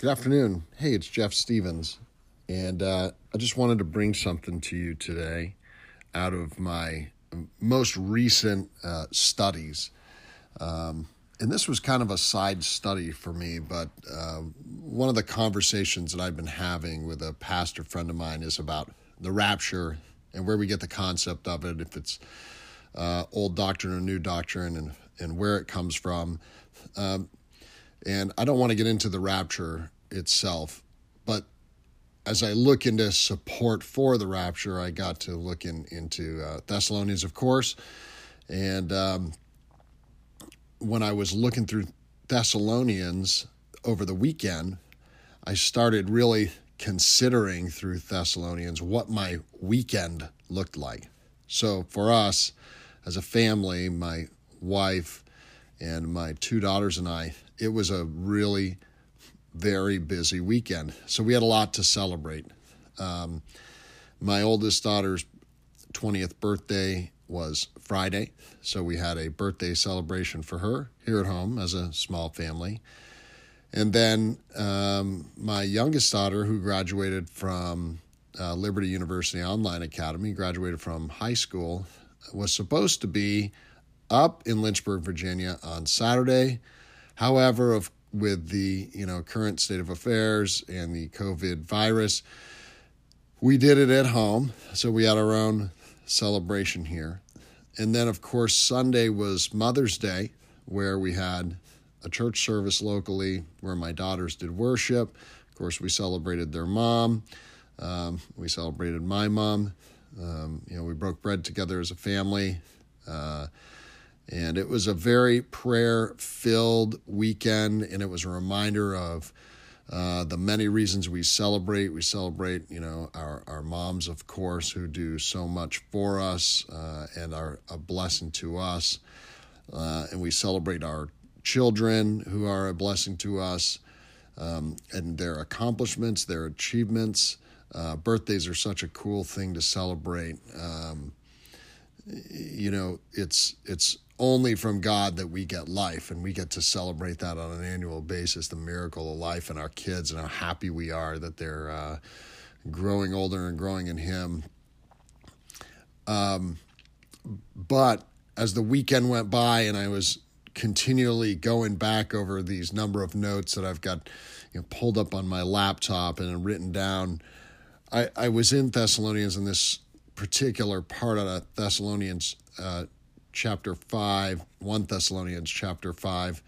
Good afternoon. Hey, it's Jeff Stevens. And uh, I just wanted to bring something to you today out of my most recent uh, studies. Um, and this was kind of a side study for me, but uh, one of the conversations that I've been having with a pastor friend of mine is about the rapture and where we get the concept of it, if it's uh, old doctrine or new doctrine, and, and where it comes from. Um, and I don't want to get into the rapture itself, but as I look into support for the rapture, I got to look in, into uh, Thessalonians, of course. And um, when I was looking through Thessalonians over the weekend, I started really considering through Thessalonians what my weekend looked like. So for us as a family, my wife and my two daughters and I, it was a really very busy weekend. So we had a lot to celebrate. Um, my oldest daughter's 20th birthday was Friday, so we had a birthday celebration for her here at home as a small family. And then um, my youngest daughter, who graduated from uh, Liberty University Online Academy, graduated from high school, was supposed to be up in Lynchburg, Virginia on Saturday. However, of with the you know current state of affairs and the COVID virus, we did it at home. So we had our own celebration here. And then of course Sunday was Mother's Day, where we had a church service locally where my daughters did worship. Of course, we celebrated their mom. Um, we celebrated my mom. Um, you know, we broke bread together as a family. Uh, and it was a very prayer filled weekend, and it was a reminder of uh, the many reasons we celebrate. We celebrate, you know, our, our moms, of course, who do so much for us uh, and are a blessing to us. Uh, and we celebrate our children who are a blessing to us um, and their accomplishments, their achievements. Uh, birthdays are such a cool thing to celebrate. Um, you know, it's it's only from God that we get life, and we get to celebrate that on an annual basis the miracle of life and our kids, and how happy we are that they're uh, growing older and growing in Him. Um, but as the weekend went by, and I was continually going back over these number of notes that I've got you know, pulled up on my laptop and written down, I, I was in Thessalonians in this particular part of Thessalonians. Uh, chapter 5, 1 Thessalonians chapter 5.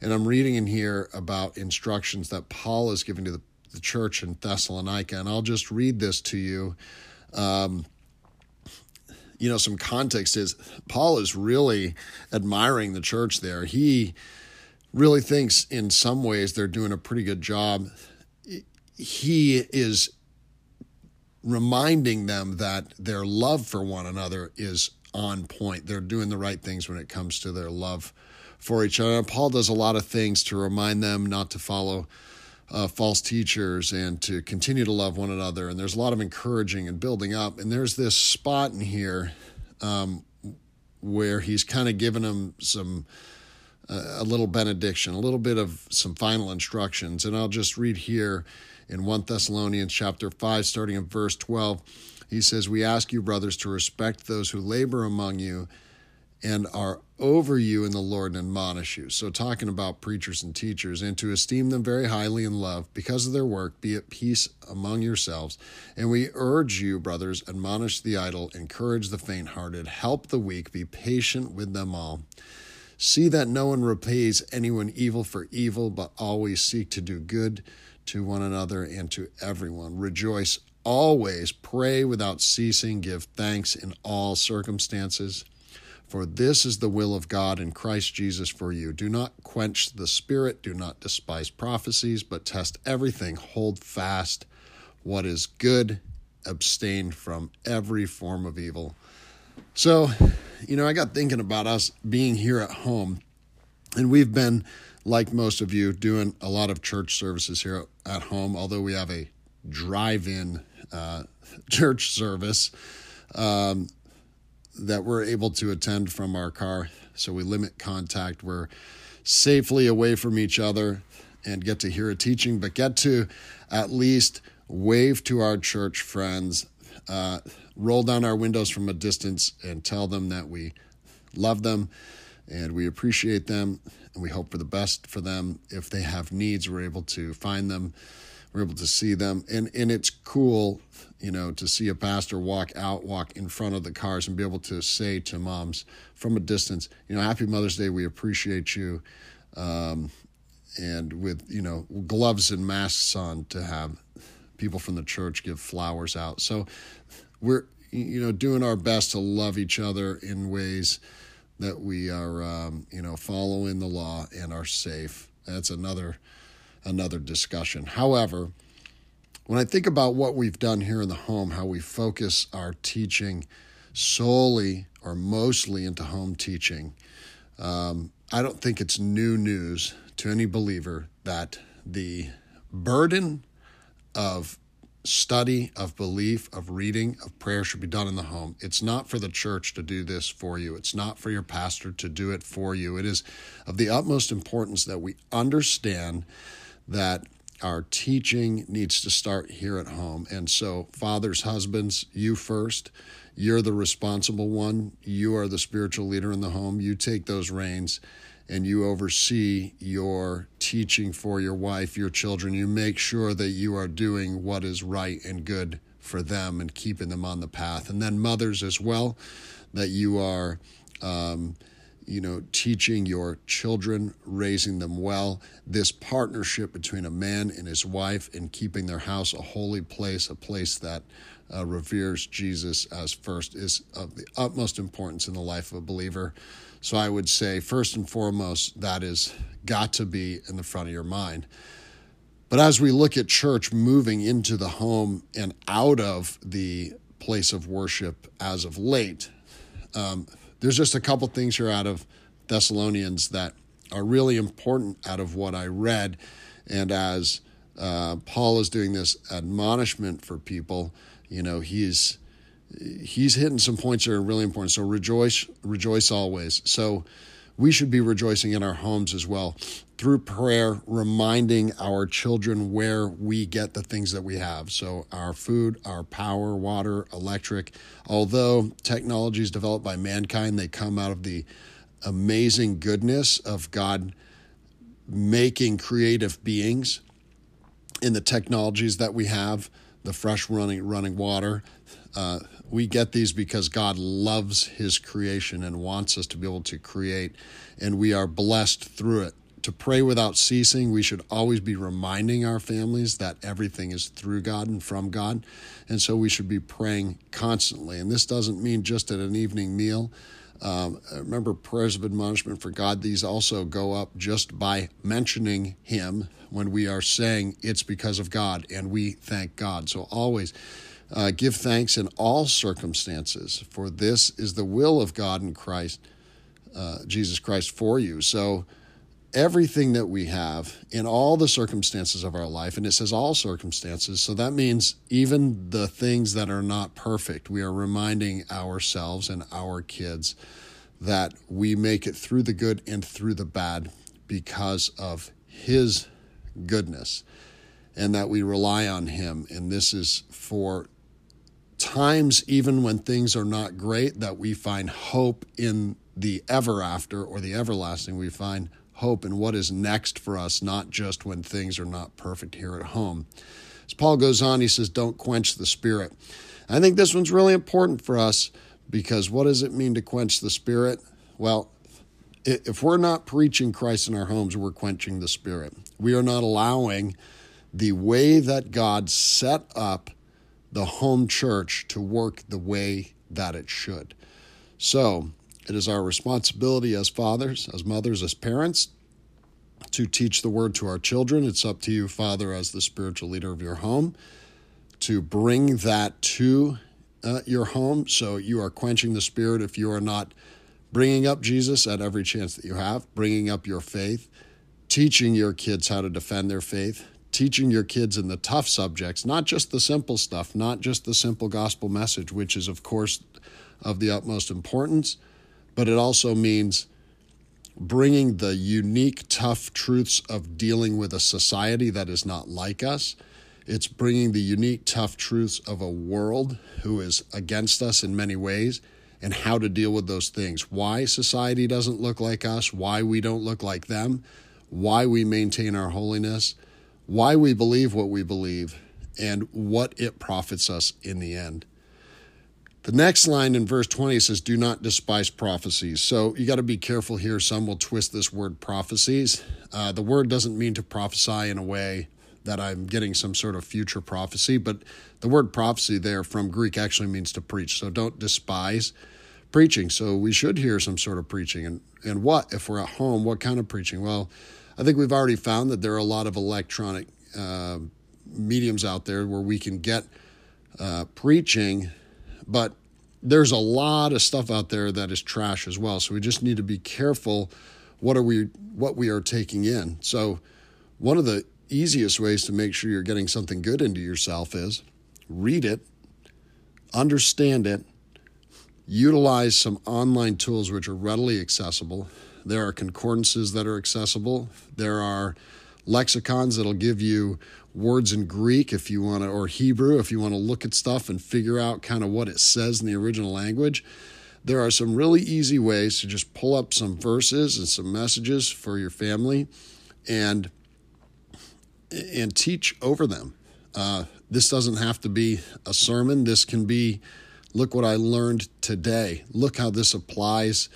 And I'm reading in here about instructions that Paul is giving to the, the church in Thessalonica. And I'll just read this to you. Um, you know, some context is Paul is really admiring the church there. He really thinks in some ways they're doing a pretty good job. He is reminding them that their love for one another is on point. They're doing the right things when it comes to their love for each other. And Paul does a lot of things to remind them not to follow uh, false teachers and to continue to love one another. And there's a lot of encouraging and building up. And there's this spot in here um, where he's kind of given them some. Uh, a little benediction, a little bit of some final instructions. And I'll just read here in 1 Thessalonians chapter 5, starting in verse 12. He says, We ask you, brothers, to respect those who labor among you and are over you in the Lord and admonish you. So, talking about preachers and teachers, and to esteem them very highly in love because of their work, be at peace among yourselves. And we urge you, brothers, admonish the idle, encourage the faint hearted, help the weak, be patient with them all. See that no one repays anyone evil for evil, but always seek to do good to one another and to everyone. Rejoice always pray without ceasing, give thanks in all circumstances. For this is the will of God in Christ Jesus for you. Do not quench the spirit, do not despise prophecies, but test everything. Hold fast what is good, abstain from every form of evil. So, you know, I got thinking about us being here at home, and we've been, like most of you, doing a lot of church services here at home, although we have a drive in uh, church service um, that we're able to attend from our car. So we limit contact. We're safely away from each other. and get to hear a teaching, but get to at least wave to our church friends, uh, roll down our windows from a distance, and tell them that we love them and we appreciate them and we hope for the best for them. If they have needs, we're able to find them, we're able to see them, and and it's cool, you know, to see a pastor walk out, walk in front of the cars, and be able to say to moms from a distance, you know, Happy Mother's Day, we appreciate you. Um, and with you know gloves and masks on to have people from the church give flowers out. So we're you know doing our best to love each other in ways that we are um, you know following the law and are safe. That's another another discussion. However, when I think about what we've done here in the home, how we focus our teaching solely or mostly into home teaching, um, I don't think it's new news to any believer that the burden of study, of belief, of reading, of prayer should be done in the home. It's not for the church to do this for you. It's not for your pastor to do it for you. It is of the utmost importance that we understand that our teaching needs to start here at home. And so, fathers, husbands, you first. You're the responsible one. You are the spiritual leader in the home. You take those reins and you oversee your teaching for your wife, your children. You make sure that you are doing what is right and good for them and keeping them on the path. And then mothers as well, that you are. Um, you know, teaching your children, raising them well, this partnership between a man and his wife and keeping their house a holy place, a place that uh, reveres Jesus as first, is of the utmost importance in the life of a believer. So I would say, first and foremost, that is got to be in the front of your mind. But as we look at church moving into the home and out of the place of worship as of late, um, there's just a couple things here out of Thessalonians that are really important out of what I read. And as uh, Paul is doing this admonishment for people, you know, he's he's hitting some points that are really important. So rejoice, rejoice always. So we should be rejoicing in our homes as well through prayer, reminding our children where we get the things that we have. So our food, our power, water, electric. Although technology is developed by mankind, they come out of the amazing goodness of God making creative beings in the technologies that we have, the fresh running running water, uh, we get these because God loves His creation and wants us to be able to create, and we are blessed through it. To pray without ceasing, we should always be reminding our families that everything is through God and from God. And so we should be praying constantly. And this doesn't mean just at an evening meal. Um, remember, prayers of admonishment for God, these also go up just by mentioning Him when we are saying it's because of God and we thank God. So always uh, give thanks in all circumstances, for this is the will of God in Christ, uh, Jesus Christ, for you. So, everything that we have in all the circumstances of our life, and it says all circumstances, so that means even the things that are not perfect, we are reminding ourselves and our kids that we make it through the good and through the bad because of His goodness and that we rely on Him. And this is for times, even when things are not great, that we find hope in the ever after or the everlasting. We find hope in what is next for us, not just when things are not perfect here at home. As Paul goes on, he says, Don't quench the spirit. I think this one's really important for us because what does it mean to quench the spirit? Well, if we're not preaching Christ in our homes, we're quenching the spirit. We are not allowing the way that God set up the home church to work the way that it should. So, it is our responsibility as fathers, as mothers, as parents to teach the word to our children. It's up to you, Father, as the spiritual leader of your home, to bring that to uh, your home. So you are quenching the spirit if you are not bringing up Jesus at every chance that you have, bringing up your faith, teaching your kids how to defend their faith, teaching your kids in the tough subjects, not just the simple stuff, not just the simple gospel message, which is, of course, of the utmost importance, but it also means bringing the unique, tough truths of dealing with a society that is not like us. It's bringing the unique, tough truths of a world who is against us in many ways and how to deal with those things. Why society doesn't look like us, why we don't look like them, why we maintain our holiness, why we believe what we believe, and what it profits us in the end. The next line in verse 20 says, Do not despise prophecies. So you got to be careful here. Some will twist this word prophecies. Uh, the word doesn't mean to prophesy in a way that I'm getting some sort of future prophecy, but the word prophecy there from Greek actually means to preach. So don't despise preaching. So we should hear some sort of preaching. And, and what, if we're at home, what kind of preaching? Well, I think we've already found that there are a lot of electronic uh, mediums out there where we can get uh, preaching but there's a lot of stuff out there that is trash as well. So we just need to be careful what are we what we are taking in. So one of the easiest ways to make sure you're getting something good into yourself is read it, understand it, utilize some online tools which are readily accessible. There are concordances that are accessible. There are lexicons that'll give you words in Greek if you want to, or Hebrew if you want to look at stuff and figure out kind of what it says in the original language. There are some really easy ways to just pull up some verses and some messages for your family and and teach over them. Uh, this doesn't have to be a sermon. This can be, look what I learned today. Look how this applies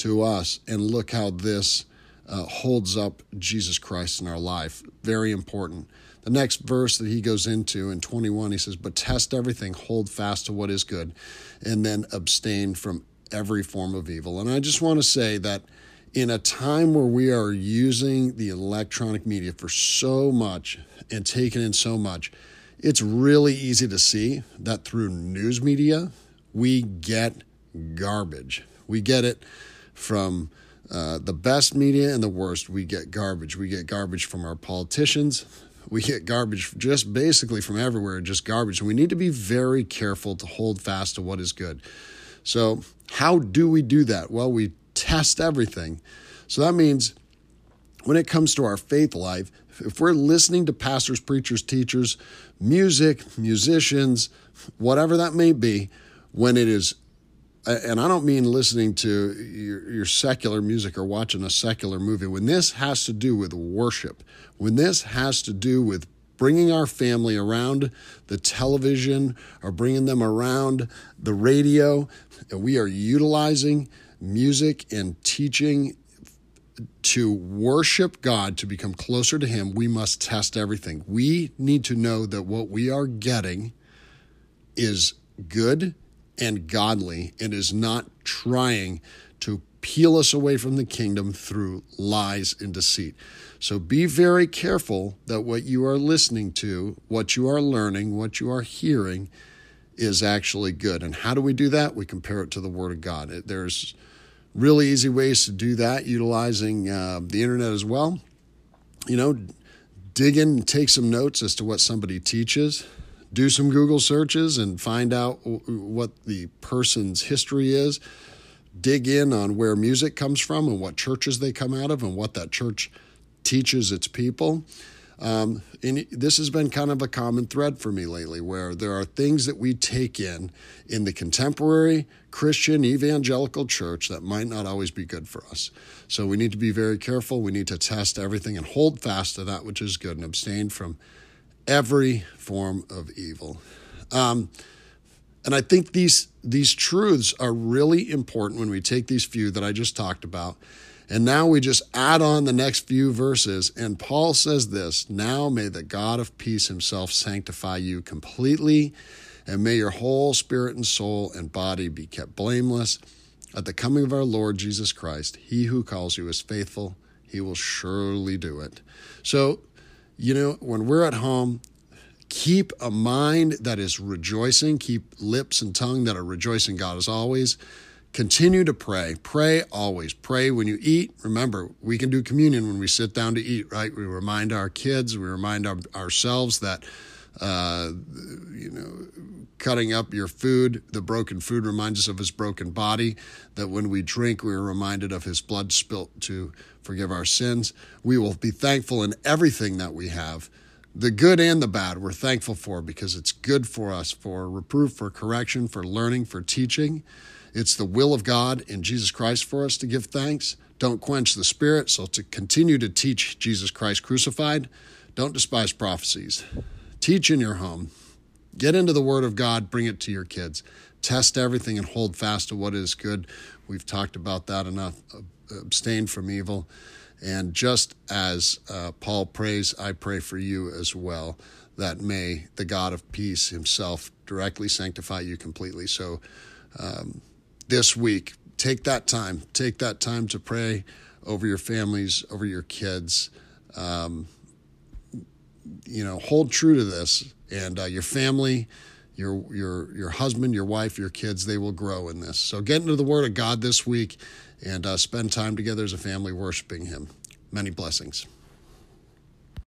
to us, and look how this uh, holds up Jesus Christ in our life. Very important. The next verse that he goes into in 21, he says, But test everything, hold fast to what is good, and then abstain from every form of evil. And I just want to say that in a time where we are using the electronic media for so much and taking in so much, it's really easy to see that through news media, we get garbage. We get it from uh, the best media and the worst, we get garbage. We get garbage from our politicians. We get garbage just basically from everywhere, just garbage. And we need to be very careful to hold fast to what is good. So, how do we do that? Well, we test everything. So, that means when it comes to our faith life, if we're listening to pastors, preachers, teachers, music, musicians, whatever that may be, when it is and I don't mean listening to your, your, secular music or watching a secular movie. When this has to do with worship, when this has to do with bringing our family around the television or bringing them around the radio, and we are utilizing music and teaching to worship God, to become closer to Him, we must test everything. We need to know that what we are getting is good and godly and is not trying to peel us away from the kingdom through lies and deceit. So be very careful that what you are listening to, what you are learning, what you are hearing is actually good. And how do we do that? We compare it to the Word of God. There's really easy ways to do that utilizing uh, the internet as well. You know, dig in and take some notes as to what somebody teaches do some Google searches and find out what the person's history is. Dig in on where music comes from and what churches they come out of and what that church teaches its people. Um, and this has been kind of a common thread for me lately, where there are things that we take in in the contemporary Christian evangelical church that might not always be good for us. So we need to be very careful. We need to test everything and hold fast to that which is good and abstain from every form of evil. Um, and I think these these truths are really important when we take these few that I just talked about. And now we just add on the next few verses. And Paul says this Now may the God of peace himself sanctify you completely, and may your whole spirit and soul and body be kept blameless at the coming of our Lord Jesus Christ. He who calls you is faithful, he will surely do it. So you know, when we're at home, keep a mind that is rejoicing, keep lips and tongue that are rejoicing God as always. Continue to pray. Pray always. Pray when you eat. Remember, we can do communion when we sit down to eat, right? We remind our kids, we remind our, ourselves that, uh, you know, cutting up your food. The broken food reminds us of his broken body, that when we drink, we are reminded of his blood spilt to forgive our sins. We will be thankful in everything that we have. The good and the bad, we're thankful for because it's good for us for reproof, for correction, for learning, for teaching. It's the will of God in Jesus Christ for us to give thanks. Don't quench the Spirit, so to continue to teach Jesus Christ crucified. Don't despise prophecies. Teach in your home. Get into the Word of God, bring it to your kids. Test everything and hold fast to what is good. We've talked about that enough. Abstain from evil. And just as uh, Paul prays, I pray for you as well, that may the God of peace himself directly sanctify you completely. So um, this week, take that time. Take that time to pray over your families, over your kids. Um, you know, hold true to this, and uh, your family, your your your husband, your wife, your kids, they will grow in this. So get into the Word of God this week, and uh, spend time together as a family worshiping Him. Many blessings.